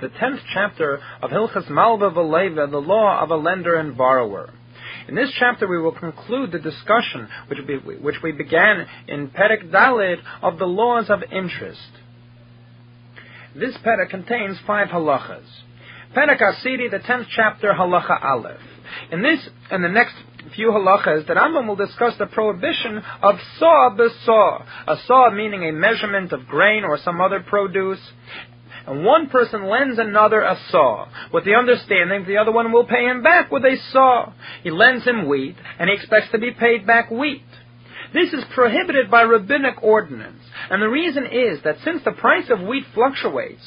the tenth chapter of Hilchas Malva V'Leva, the law of a lender and borrower. In this chapter, we will conclude the discussion which we, which we began in Perek Dalid of the laws of interest. This Perek contains five halachas. Perek Asiri, the tenth chapter, halacha Aleph. In this and the next few halachas, the Rambam will discuss the prohibition of saw besaw. A saw meaning a measurement of grain or some other produce, and one person lends another a saw, with the understanding the other one will pay him back with a saw. He lends him wheat, and he expects to be paid back wheat. This is prohibited by rabbinic ordinance, and the reason is that since the price of wheat fluctuates,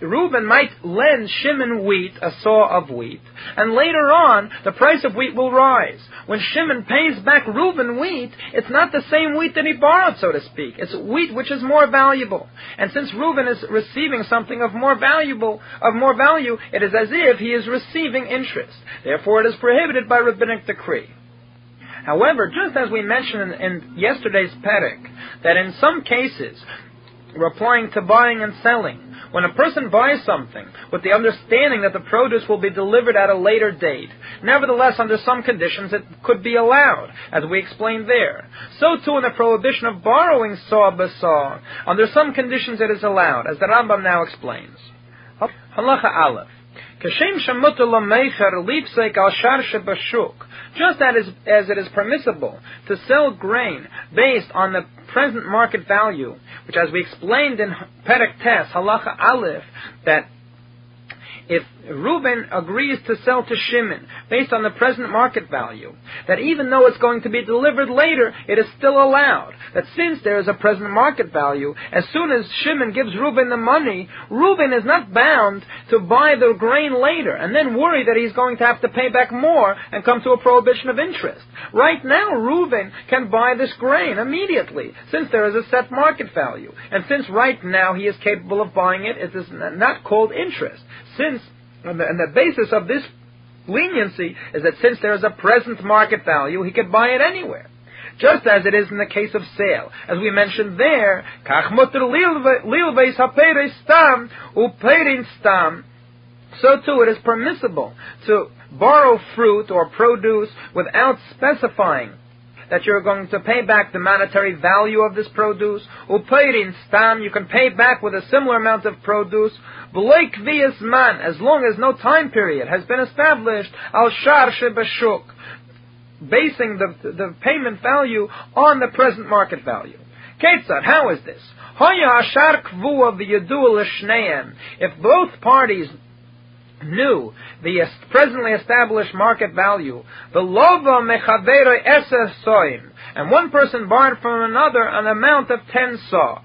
Reuben might lend Shimon wheat, a saw of wheat, and later on the price of wheat will rise. When Shimon pays back Reuben wheat, it's not the same wheat that he borrowed, so to speak. It's wheat which is more valuable. And since Reuben is receiving something of more valuable, of more value, it is as if he is receiving interest. Therefore, it is prohibited by rabbinic decree. However, just as we mentioned in, in yesterday's Perek, that in some cases, replying to buying and selling, when a person buys something with the understanding that the produce will be delivered at a later date, nevertheless, under some conditions, it could be allowed, as we explained there. So too in the prohibition of borrowing saw saw, under some conditions it is allowed, as the Rambam now explains. Halacha Aleph. Just as, as it is permissible to sell grain based on the present market value, which as we explained in Perek Tes, Halacha Aleph, that if Reuben agrees to sell to Shimon based on the present market value, that even though it's going to be delivered later, it is still allowed. That since there is a present market value, as soon as Shimon gives Reuben the money, Reuben is not bound to buy the grain later and then worry that he's going to have to pay back more and come to a prohibition of interest. Right now, Reuben can buy this grain immediately, since there is a set market value. And since right now he is capable of buying it, it is not called interest. Since and the, and the basis of this leniency is that since there is a present market value, he could buy it anywhere. Just as it is in the case of sale. As we mentioned there, so too it is permissible to borrow fruit or produce without specifying that you're going to pay back the monetary value of this produce. Upeirin stam, you can pay back with a similar amount of produce. Blake man, as long as no time period has been established. Al shar shebashuk, basing the, the payment value on the present market value. Ketzad, how is this? If both parties knew the presently established market value, the lova mechavero eser soim, and one person borrowed from another an amount of ten saw.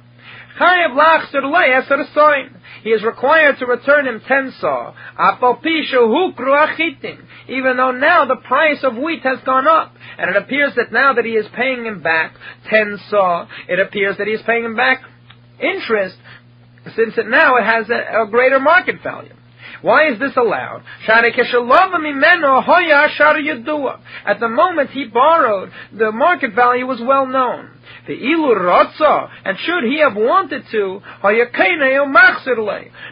He is required to return him ten saw, even though now the price of wheat has gone up, and it appears that now that he is paying him back ten saw, it appears that he is paying him back interest, since it now it has a, a greater market value. Why is this allowed? At the moment he borrowed, the market value was well known. The ilu rotza, and should he have wanted to,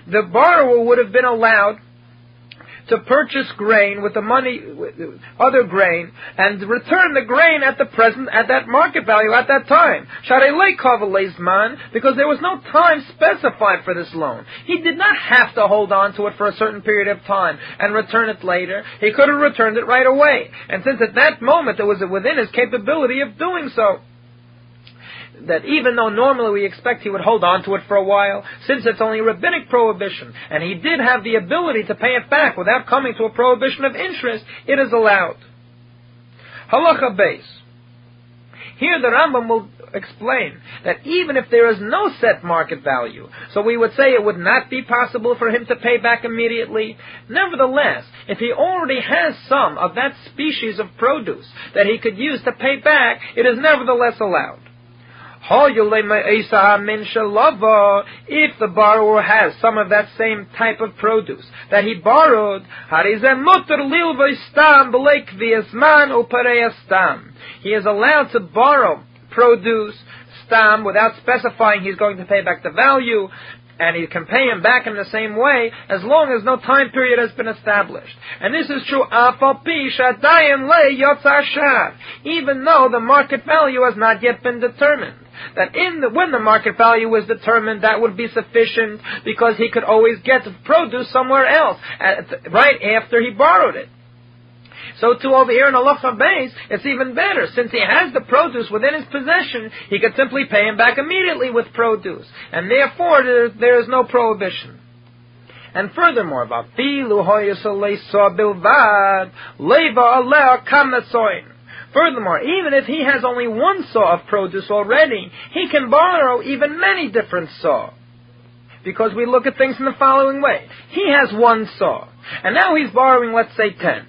the borrower would have been allowed to purchase grain with the money, with other grain, and return the grain at the present, at that market value at that time. Kavalaisman, because there was no time specified for this loan. He did not have to hold on to it for a certain period of time and return it later. He could have returned it right away. And since at that moment it was within his capability of doing so, that even though normally we expect he would hold on to it for a while, since it's only a rabbinic prohibition, and he did have the ability to pay it back without coming to a prohibition of interest, it is allowed. Halacha Beis. Here the Rambam will explain that even if there is no set market value, so we would say it would not be possible for him to pay back immediately, nevertheless, if he already has some of that species of produce that he could use to pay back, it is nevertheless allowed. If the borrower has some of that same type of produce that he borrowed, he is allowed to borrow produce stam without specifying he's going to pay back the value and he can pay him back in the same way as long as no time period has been established. And this is true even though the market value has not yet been determined. That in the, when the market value was determined, that would be sufficient because he could always get produce somewhere else, at, right after he borrowed it. So to over here in Halacha Beis, it's even better. Since he has the produce within his possession, he could simply pay him back immediately with produce. And therefore, there, there is no prohibition. And furthermore, Furthermore, even if he has only one saw of produce already, he can borrow even many different saw. Because we look at things in the following way. He has one saw, and now he's borrowing, let's say, ten.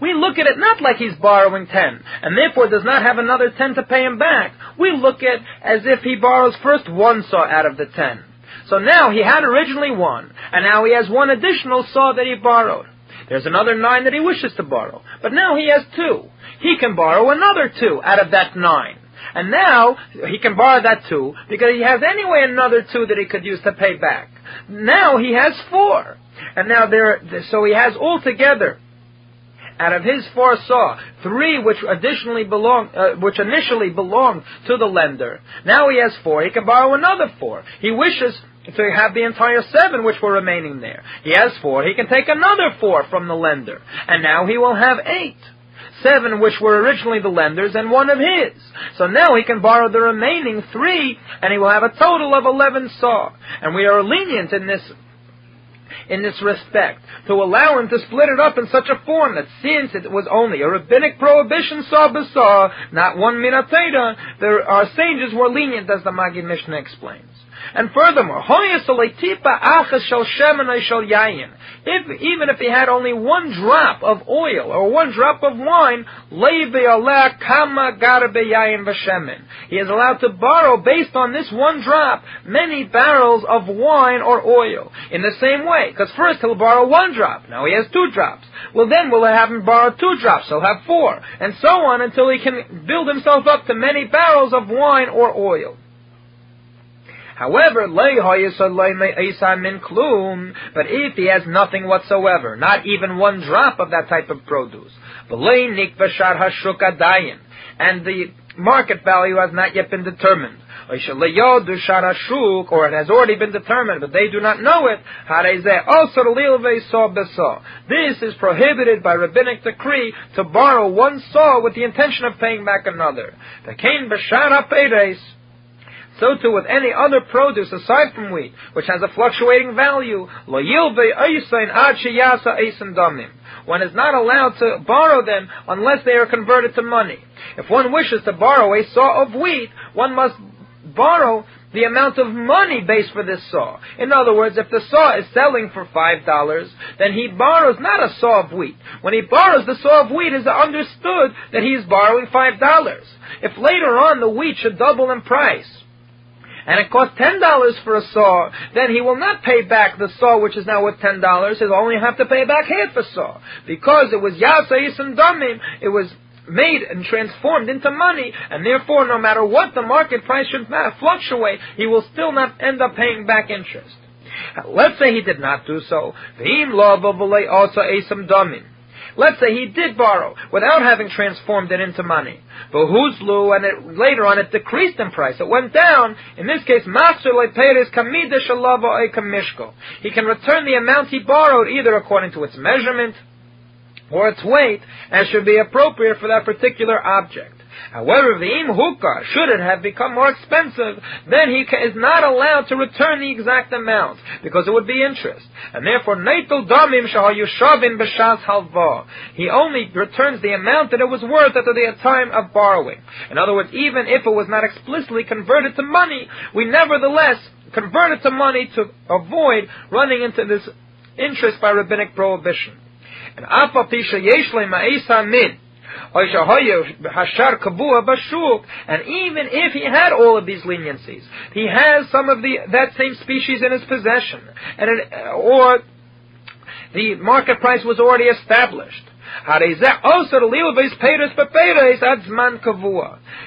We look at it not like he's borrowing ten, and therefore does not have another ten to pay him back. We look at as if he borrows first one saw out of the ten. So now he had originally one, and now he has one additional saw that he borrowed. There's another nine that he wishes to borrow, but now he has two. He can borrow another two out of that nine. And now he can borrow that two because he has anyway another two that he could use to pay back. Now he has four. And now there, so he has altogether out of his four saw, three which additionally belong, uh, which initially belonged to the lender. Now he has four. He can borrow another four. He wishes to have the entire seven which were remaining there. He has four. He can take another four from the lender, and now he will have eight seven which were originally the lender's and one of his. So now he can borrow the remaining three and he will have a total of eleven saw. And we are lenient in this in this respect, to allow him to split it up in such a form that since it was only a rabbinic prohibition saw saw, not one minateda, there, our sages were lenient as the Maggid Mishneh explains. And furthermore, if, even if he had only one drop of oil or one drop of wine, he is allowed to borrow based on this one drop many barrels of wine or oil. In the same way, because first he'll borrow one drop, now he has two drops. Well then we'll have him borrow two drops, he'll have four, and so on until he can build himself up to many barrels of wine or oil. However, but if he has nothing whatsoever, not even one drop of that type of produce, and the market value has not yet been determined, or it has already been determined, but they do not know it, this is prohibited by rabbinic decree to borrow one saw with the intention of paying back another. So too with any other produce aside from wheat, which has a fluctuating value. One is not allowed to borrow them unless they are converted to money. If one wishes to borrow a saw of wheat, one must borrow the amount of money based for this saw. In other words, if the saw is selling for five dollars, then he borrows not a saw of wheat. When he borrows the saw of wheat, it is understood that he is borrowing five dollars. If later on the wheat should double in price, and it costs ten dollars for a saw, then he will not pay back the saw which is now worth ten dollars. He'll only have to pay back half a saw because it was yasais and damim. It was made and transformed into money, and therefore, no matter what the market price should fluctuate, he will still not end up paying back interest. Let's say he did not do so. also. Let's say he did borrow without having transformed it into money. But who's huzlu, and it, later on it decreased in price. It went down. In this case, master leperes kamida shalava kamishko. He can return the amount he borrowed either according to its measurement or its weight, and should be appropriate for that particular object. However, the im hukar, should it have become more expensive, then he is not allowed to return the exact amount, because it would be interest. And therefore, neitul damim yushavin b'shas halva. He only returns the amount that it was worth at the time of borrowing. In other words, even if it was not explicitly converted to money, we nevertheless convert it to money to avoid running into this interest by rabbinic prohibition. And afa pisha yesh min, and even if he had all of these leniencies, he has some of the that same species in his possession, and or the market price was already established.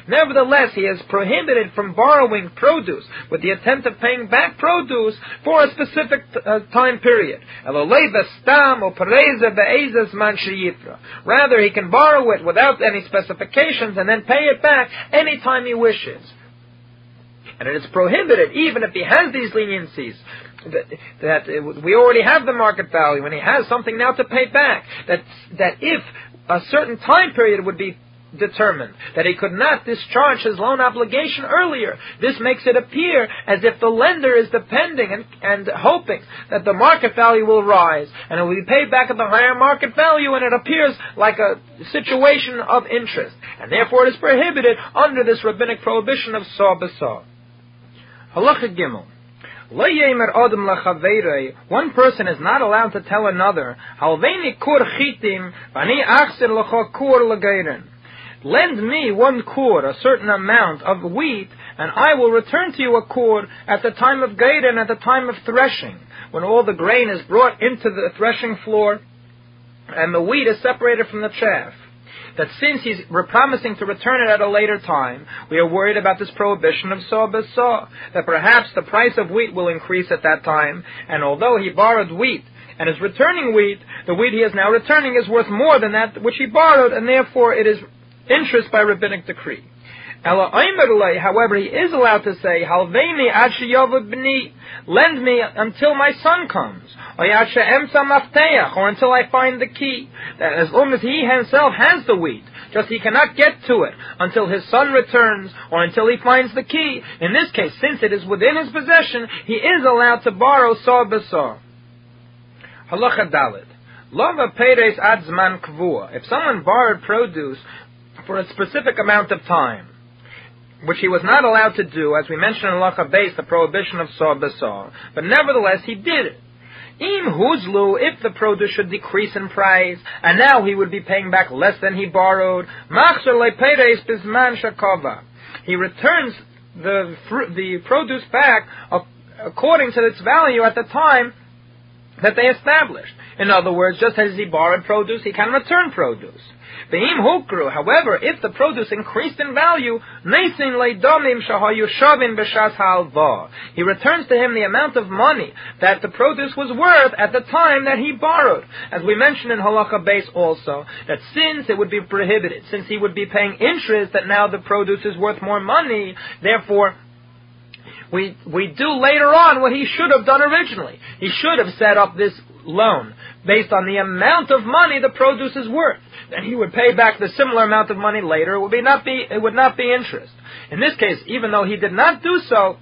Nevertheless, he is prohibited from borrowing produce with the intent of paying back produce for a specific uh, time period. Rather, he can borrow it without any specifications and then pay it back anytime he wishes. And it is prohibited, even if he has these leniencies, that, that we already have the market value and he has something now to pay back, that, that if a certain time period would be determined that he could not discharge his loan obligation earlier. This makes it appear as if the lender is depending and, and hoping that the market value will rise and it will be paid back at the higher market value and it appears like a situation of interest. And therefore it is prohibited under this rabbinic prohibition of saw besaw. Halacha Gimel. One person is not allowed to tell another, Lend me one cord, a certain amount of wheat, and I will return to you a cord at the time of Gaida and at the time of threshing, when all the grain is brought into the threshing floor, and the wheat is separated from the chaff that since he's promising to return it at a later time, we are worried about this prohibition of saw saw, that perhaps the price of wheat will increase at that time, and although he borrowed wheat and is returning wheat, the wheat he is now returning is worth more than that which he borrowed, and therefore it is interest by rabbinic decree. However, he is allowed to say, Halveini b'ni, lend me until my son comes, or until I find the key. As long as he himself has the wheat, just he cannot get to it until his son returns or until he finds the key. In this case, since it is within his possession, he is allowed to borrow saw besar. Halacha Dalit. Lava peres adzman kvua. If someone borrowed produce for a specific amount of time, which he was not allowed to do, as we mentioned in Lacha Beis, the prohibition of saw besar. But nevertheless, he did it. Im huzlu, if the produce should decrease in price, and now he would be paying back less than he borrowed, machzer leperes bisman shakova. He returns the the produce back according to its value at the time that they established. In other words, just as he borrowed produce, he can return produce. Be'im however, if the produce increased in value, neisin leidomim shahayu shavin b'shas halva. He returns to him the amount of money that the produce was worth at the time that he borrowed. As we mentioned in halacha Beis also, that since it would be prohibited, since he would be paying interest that now the produce is worth more money, therefore we, we do later on what he should have done originally. He should have set up this loan based on the amount of money the produce is worth. Then he would pay back the similar amount of money later. It would be not be it would not be interest. In this case, even though he did not do so,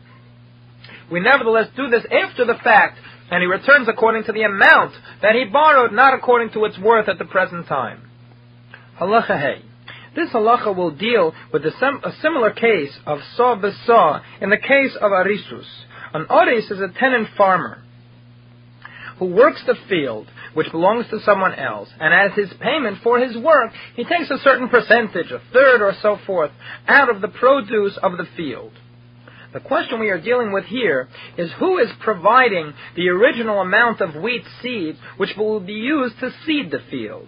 we nevertheless do this after the fact, and he returns according to the amount that he borrowed, not according to its worth at the present time. Halacha hey. This halacha will deal with sem- a similar case of saw besaw in the case of arisus. An aris is a tenant farmer who works the field which belongs to someone else, and as his payment for his work, he takes a certain percentage, a third or so forth, out of the produce of the field. The question we are dealing with here is who is providing the original amount of wheat seeds which will be used to seed the field?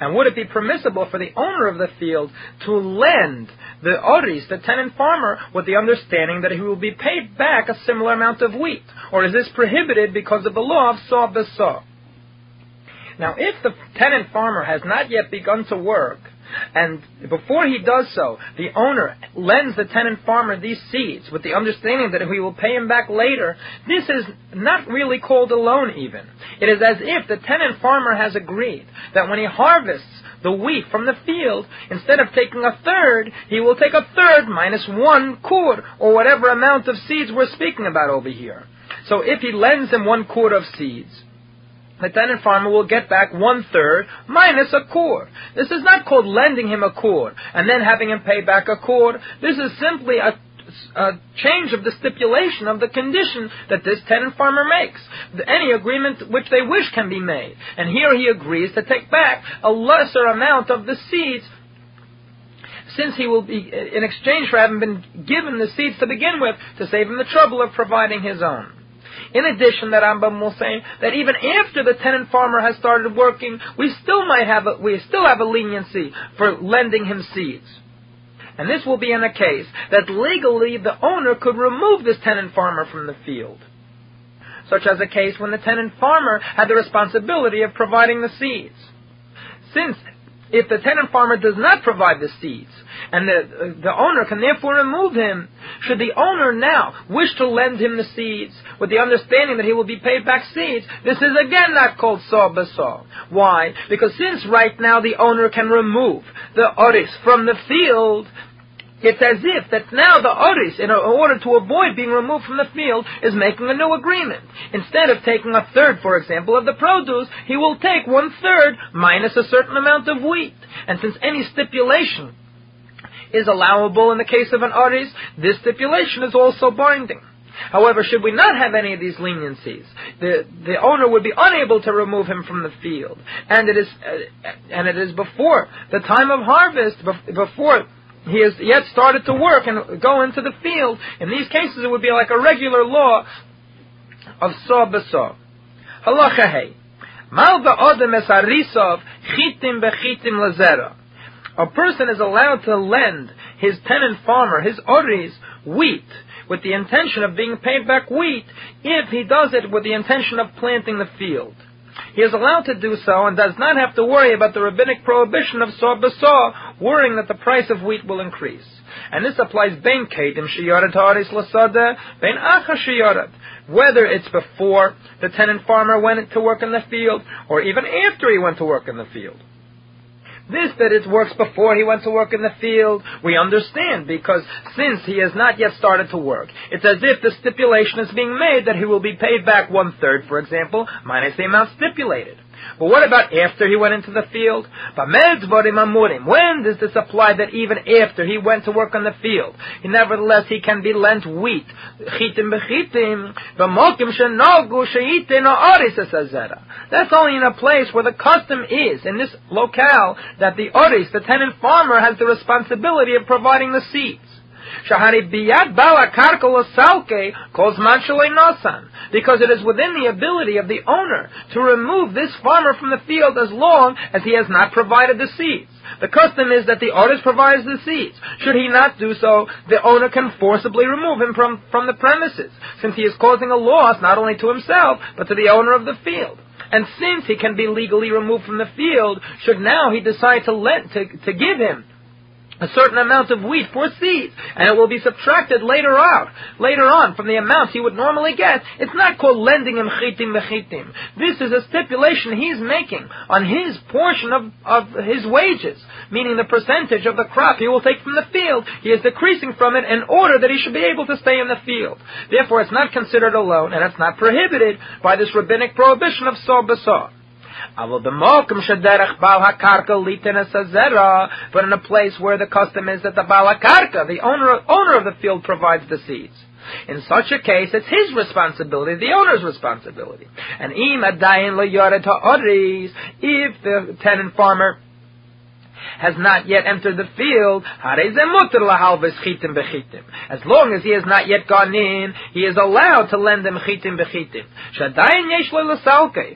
And would it be permissible for the owner of the field to lend the oris, the tenant farmer, with the understanding that he will be paid back a similar amount of wheat? Or is this prohibited because of the law of saw besaw? Now, if the tenant farmer has not yet begun to work, and before he does so, the owner lends the tenant farmer these seeds with the understanding that he will pay him back later. This is not really called a loan even. It is as if the tenant farmer has agreed that when he harvests the wheat from the field, instead of taking a third, he will take a third minus one cord, or whatever amount of seeds we're speaking about over here. So if he lends him one cord of seeds, the tenant farmer will get back one third minus a cord. This is not called lending him a cord and then having him pay back a cord. This is simply a a change of the stipulation of the condition that this tenant farmer makes. Any agreement which they wish can be made. And here he agrees to take back a lesser amount of the seeds since he will be, in exchange for having been given the seeds to begin with, to save him the trouble of providing his own. In addition, that Rambam will say that even after the tenant farmer has started working, we still might have a, we still have a leniency for lending him seeds. And this will be in a case that legally the owner could remove this tenant farmer from the field. Such as a case when the tenant farmer had the responsibility of providing the seeds. Since if the tenant farmer does not provide the seeds, and the, the owner can therefore remove him, should the owner now wish to lend him the seeds with the understanding that he will be paid back seeds, this is again not called saw basaw. Why? Because since right now the owner can remove the oris from the field, it's as if that now the oris, in order to avoid being removed from the field, is making a new agreement. Instead of taking a third, for example, of the produce, he will take one third minus a certain amount of wheat. And since any stipulation is allowable in the case of an oris, this stipulation is also binding. However, should we not have any of these leniencies, the, the owner would be unable to remove him from the field, and it is uh, and it is before the time of harvest, before he has yet started to work and go into the field. In these cases, it would be like a regular law of saw besaw. Halacha hey. Mal ba'odem es harisov chitim bechitim lazera. A person is allowed to lend his tenant farmer, his oris, wheat, with the intention of being paid back wheat, if he does it with the intention of planting the field he is allowed to do so and does not have to worry about the rabbinic prohibition of saw besaw, worrying that the price of wheat will increase. And this applies ben kedim shiyarat haris lasada, ben acha shiyarat. Whether it's before the tenant farmer went to work in the field, or even after he went to work in the field. This that it works before he went to work in the field, we understand because since he has not yet started to work, it's as if the stipulation is being made that he will be paid back one third, for example, minus the amount stipulated. But what about after he went into the field? When does this apply that even after he went to work on the field, he, nevertheless he can be lent wheat? That's only in a place where the custom is, in this locale, that the oris, the tenant farmer, has the responsibility of providing the seeds. Shahari biyad bala karkol salke calls nosan. Because it is within the ability of the owner to remove this farmer from the field as long as he has not provided the seeds. The custom is that the artist provides the seeds. Should he not do so, the owner can forcibly remove him from, from the premises, since he is causing a loss not only to himself, but to the owner of the field. And since he can be legally removed from the field, should now he decide to let to, to give him a certain amount of wheat for seeds, and it will be subtracted later on, later on from the amount he would normally get. It's not called lending him chitim bechitim. This is a stipulation he's making on his portion of, of his wages, meaning the percentage of the crop he will take from the field. He is decreasing from it in order that he should be able to stay in the field. Therefore, it's not considered a loan, and it's not prohibited by this rabbinic prohibition of saw But in a place where the custom is that the balakarka, the owner, owner of the field, provides the seeds. In such a case, it's his responsibility, the owner's responsibility. And if the tenant farmer has not yet entered the field, as long as he has not yet gone in, he is allowed to lend them chitim bechitim.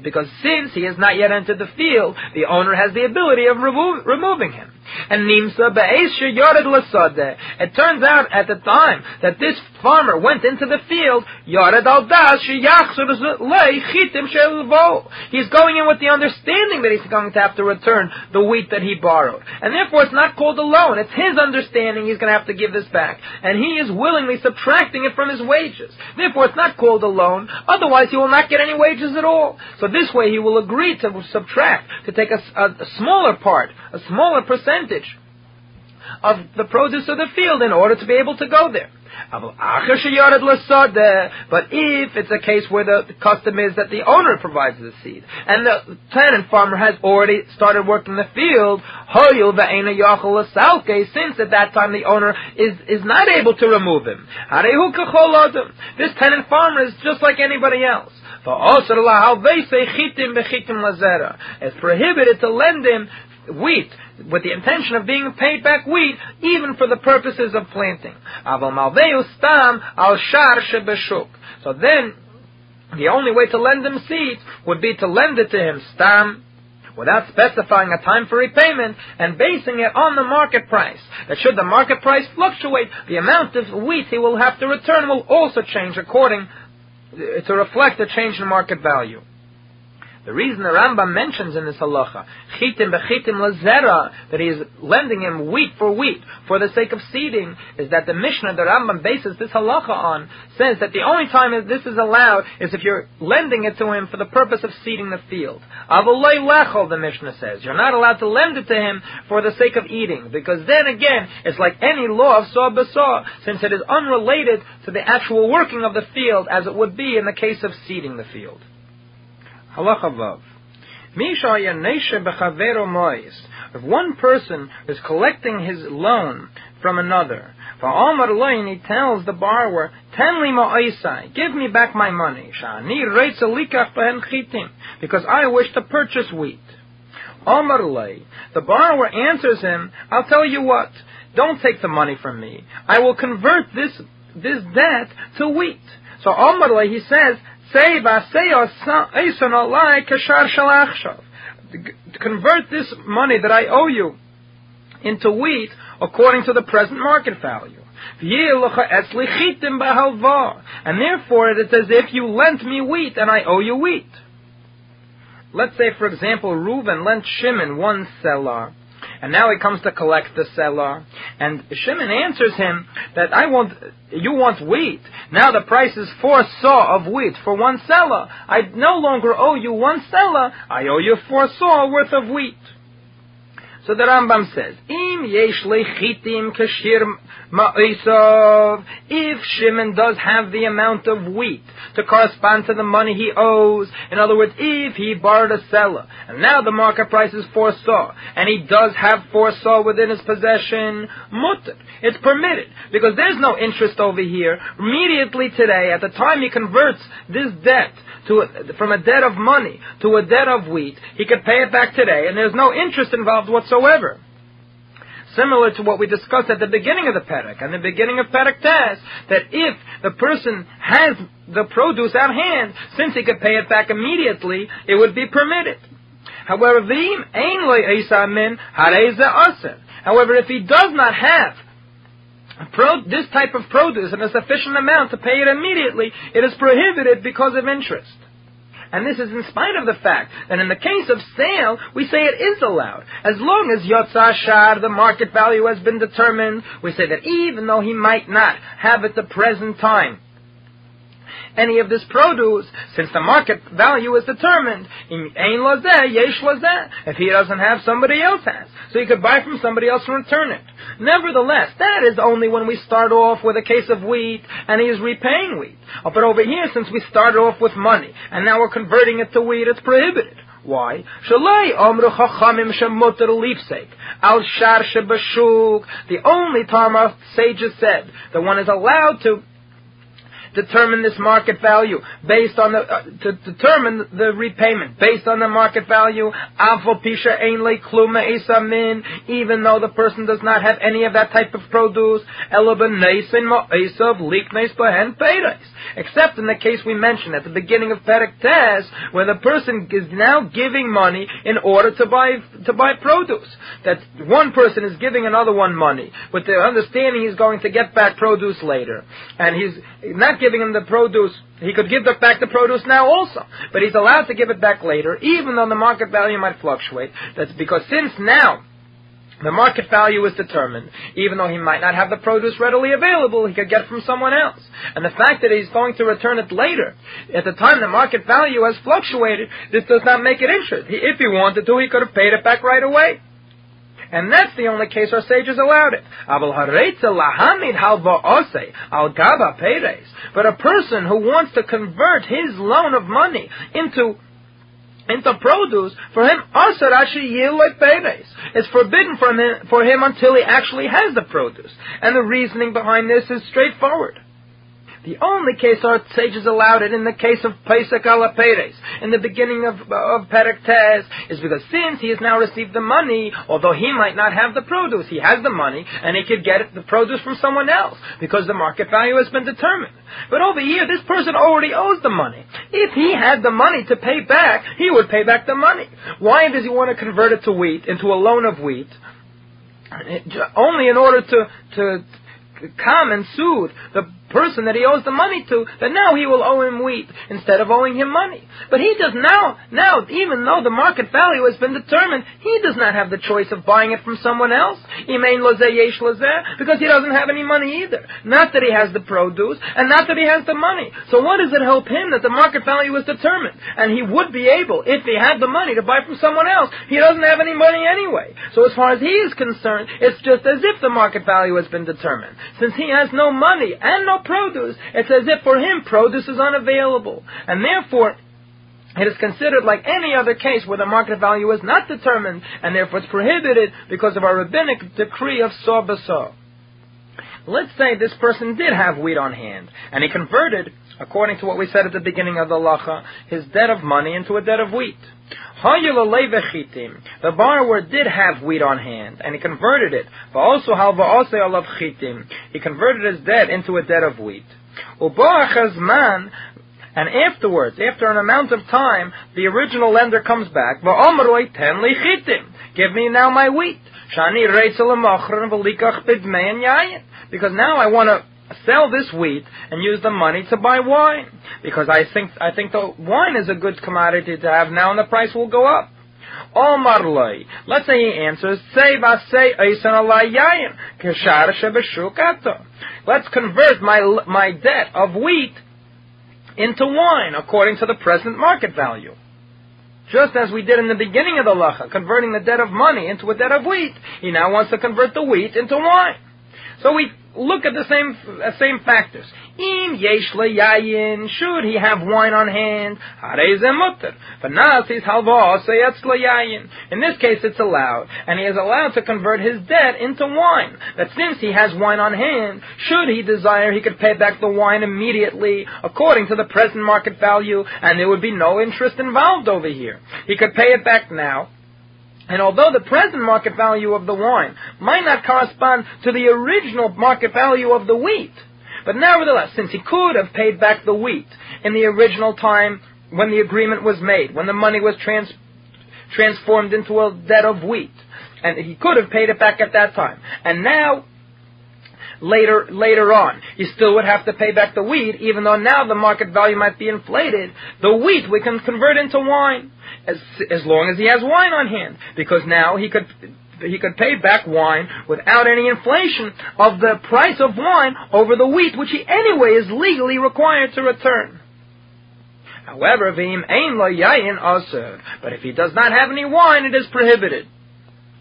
Because since he has not yet entered the field, the owner has the ability of remo- removing him. And Nimsa Be'esha Yored Lasade. It turns out at the time that this farmer went into the field, Yored Al Das Chitim He's going in with the understanding that he's going to have to return the wheat that he borrowed. And therefore it's not called a loan. It's his understanding he's going to have to give this back. And he is willingly subtracting it from his wages. Therefore it's not called a loan. Otherwise he will not get any wages at all. So this way he will agree to subtract, to take a, a, a smaller part, a smaller percentage percentage of the produce of the field in order to be able to go there. But if it's a case where the custom is that the owner provides the seed, and the tenant farmer has already started working the field, since at that time the owner is, is not able to remove him. This tenant farmer is just like anybody else. It's prohibited to lend him wheat with the intention of being paid back wheat, even for the purposes of planting. So then, the only way to lend him seeds would be to lend it to him stam, without specifying a time for repayment and basing it on the market price. That should the market price fluctuate, the amount of wheat he will have to return will also change according to reflect the change in market value. The reason the Rambam mentions in this halacha, chitim bechitim lazera, that he is lending him wheat for wheat for the sake of seeding, is that the Mishnah the Rambam bases this halacha on says that the only time this is allowed is if you're lending it to him for the purpose of seeding the field. Avaloi lechol, the Mishnah says. You're not allowed to lend it to him for the sake of eating, because then again, it's like any law of saw besaw, since it is unrelated to the actual working of the field as it would be in the case of seeding the field. Halacha Vav. If one person is collecting his loan from another, for he tells the borrower, Ten li give me back my money, because I wish to purchase wheat. The borrower answers him, I'll tell you what, don't take the money from me. I will convert this this debt to wheat. So Omar he says, Say Convert this money that I owe you into wheat according to the present market value. And therefore it is as if you lent me wheat and I owe you wheat. Let's say, for example, Reuben lent Shimon one selah and now he comes to collect the selah. And Shimon answers him that I want, you want wheat. Now the price is four saw of wheat for one selah. I no longer owe you one selah. I owe you four saw worth of wheat. So the Rambam says, Im yesh lechitim kashir. If Shimon does have the amount of wheat to correspond to the money he owes, in other words, if he borrowed a selah, and now the market price is four saw, and he does have four saw within his possession, mutter. It's permitted, because there's no interest over here. Immediately today, at the time he converts this debt to a, from a debt of money to a debt of wheat, he could pay it back today, and there's no interest involved whatsoever. However, similar to what we discussed at the beginning of the Perek, and the beginning of Perek Tes, that if the person has the produce at hand, since he could pay it back immediately, it would be permitted. However, However, if he does not have Pro, this type of produce in a sufficient amount to pay it immediately, it is prohibited because of interest. And this is in spite of the fact that in the case of sale, we say it is allowed. As long as Yotza Shar, the market value has been determined, we say that even though he might not have at the present time any of this produce, since the market value is determined. If he doesn't have, somebody else has. So he could buy from somebody else and return it. Nevertheless, that is only when we start off with a case of wheat and he is repaying wheat. Oh, but over here, since we started off with money and now we're converting it to wheat, it's prohibited. Why? The only time our sages said that one is allowed to determine this market value based on the uh, to determine the repayment based on the market value. Even though the person does not have any of that type of produce, except in the case we mentioned at the beginning of Perek where the person is now giving money in order to buy to buy produce. That one person is giving another one money with the understanding he's going to get back produce later, and he's not giving him the produce. He could give back the produce now also, but he's allowed to give it back later, even though the market value might fluctuate. That's because since now the market value is determined, even though he might not have the produce readily available, he could get from someone else. And the fact that he's going to return it later, at the time the market value has fluctuated, this does not make it interest. If he wanted to, he could have paid it back right away. And that's the only case our sages allowed it. But a person who wants to convert his loan of money into into produce, for him, it's forbidden for him, for him until he actually has the produce. And the reasoning behind this is straightforward. The only case our sages allowed it in the case of Pesach Alaperes, in the beginning of, of Perek Tes, is because since he has now received the money, although he might not have the produce, he has the money, and he could get the produce from someone else, because the market value has been determined. But over here, this person already owes the money. If he had the money to pay back, he would pay back the money. Why does he want to convert it to wheat, into a loan of wheat? Only in order to, to come and soothe the person that he owes the money to, that now he will owe him wheat instead of owing him money. But he does now, now, even though the market value has been determined, he does not have the choice of buying it from someone else. Because he doesn't have any money either. Not that he has the produce, and not that he has the money. So what does it help him that the market value is determined? And he would be able, if he had the money, to buy from someone else. He doesn't have any money anyway. So as far as he is concerned, it's just as if the market value has been determined. Since he has no money and no produce, it's as if for him produce is unavailable. And therefore, it is considered like any other case where the market value is not determined, and therefore it's prohibited because of our rabbinic decree of saw. Let's say this person did have wheat on hand, and he converted, according to what we said at the beginning of the lacha, his debt of money into a debt of wheat. The borrower did have wheat on hand, and he converted it. But also He converted his debt into a debt of wheat. And afterwards, after an amount of time, the original lender comes back. Give me now my wheat. Because now I want to sell this wheat and use the money to buy wine because I think I think the wine is a good commodity to have now and the price will go up. Omar Let's say he answers, say say yayin Let's convert my my debt of wheat into wine according to the present market value. Just as we did in the beginning of the lacha, converting the debt of money into a debt of wheat, he now wants to convert the wheat into wine. So we look at the same uh, same factors. Im yesh yayin, should he have wine on hand? mutter. But now these halva sayatslayaein. In this case, it's allowed, and he is allowed to convert his debt into wine. That since he has wine on hand, should he desire, he could pay back the wine immediately, according to the present market value, and there would be no interest involved over here. He could pay it back now, and although the present market value of the wine might not correspond to the original market value of the wheat, but nevertheless, since he could have paid back the wheat in the original time when the agreement was made, when the money was trans- transformed into a debt of wheat, and he could have paid it back at that time, and now later later on. You still would have to pay back the wheat, even though now the market value might be inflated. The wheat we can convert into wine as as long as he has wine on hand, because now he could he could pay back wine without any inflation of the price of wine over the wheat, which he anyway is legally required to return. However, v'im ein lo yayin aser. But if he does not have any wine, it is prohibited.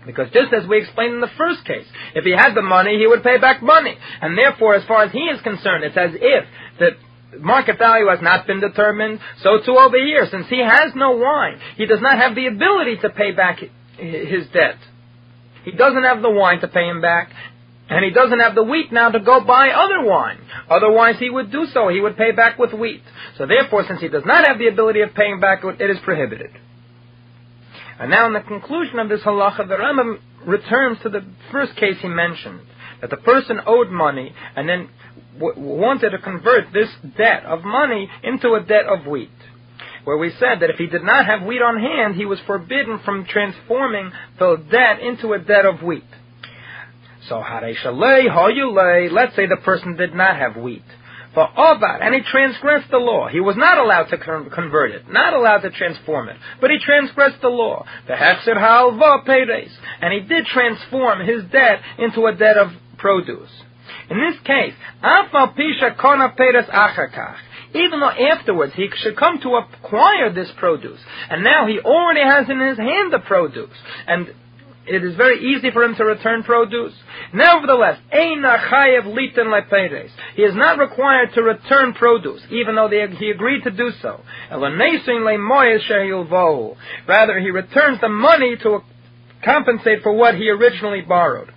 Because just as we explained in the first case, if he had the money, he would pay back money. And therefore, as far as he is concerned, it's as if the market value has not been determined. So too over here, since he has no wine, he does not have the ability to pay back his debt. He doesn't have the wine to pay him back, and he doesn't have the wheat now to go buy other wine. Otherwise, he would do so. He would pay back with wheat. So therefore, since he does not have the ability of paying back, it is prohibited. And now in the conclusion of this halacha, the Rambam returns to the first case he mentioned, that the person owed money and then w- wanted to convert this debt of money into a debt of wheat. Where we said that if he did not have wheat on hand, he was forbidden from transforming the debt into a debt of wheat. So, let's say the person did not have wheat for Ovad, and he transgressed the law. He was not allowed to convert it, not allowed to transform it, but he transgressed the law. The Peres, and he did transform his debt into a debt of produce. In this case, Afal Pisha Kona Peres Achakach, even though afterwards he should come to acquire this produce, and now he already has in his hand the produce, and it is very easy for him to return produce. Nevertheless, he is not required to return produce, even though they, he agreed to do so. Rather, he returns the money to compensate for what he originally borrowed.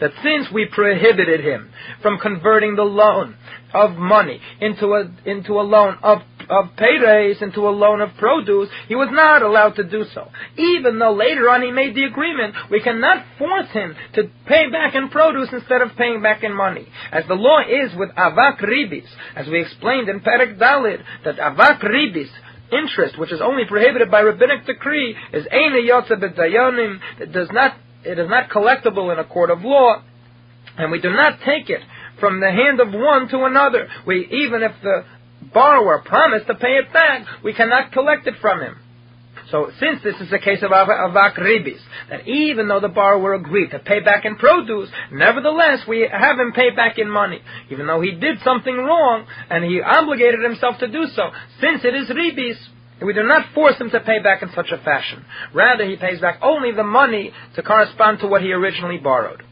That since we prohibited him from converting the loan of money into a, into a loan of of paydays into a loan of produce, he was not allowed to do so. Even though later on he made the agreement, we cannot force him to pay back in produce instead of paying back in money. As the law is with avak ribis, as we explained in Perek Dalid, that avak ribis, interest, which is only prohibited by rabbinic decree, is eina yotze b'dayanim, it does not, it is not collectible in a court of law, and we do not take it from the hand of one to another. We, even if the borrower promised to pay it back, we cannot collect it from him. So since this is a case of avak ribis, that even though the borrower agreed to pay back in produce, nevertheless we have him pay back in money, even though he did something wrong and he obligated himself to do so. Since it is ribis, we do not force him to pay back in such a fashion. Rather, he pays back only the money to correspond to what he originally borrowed.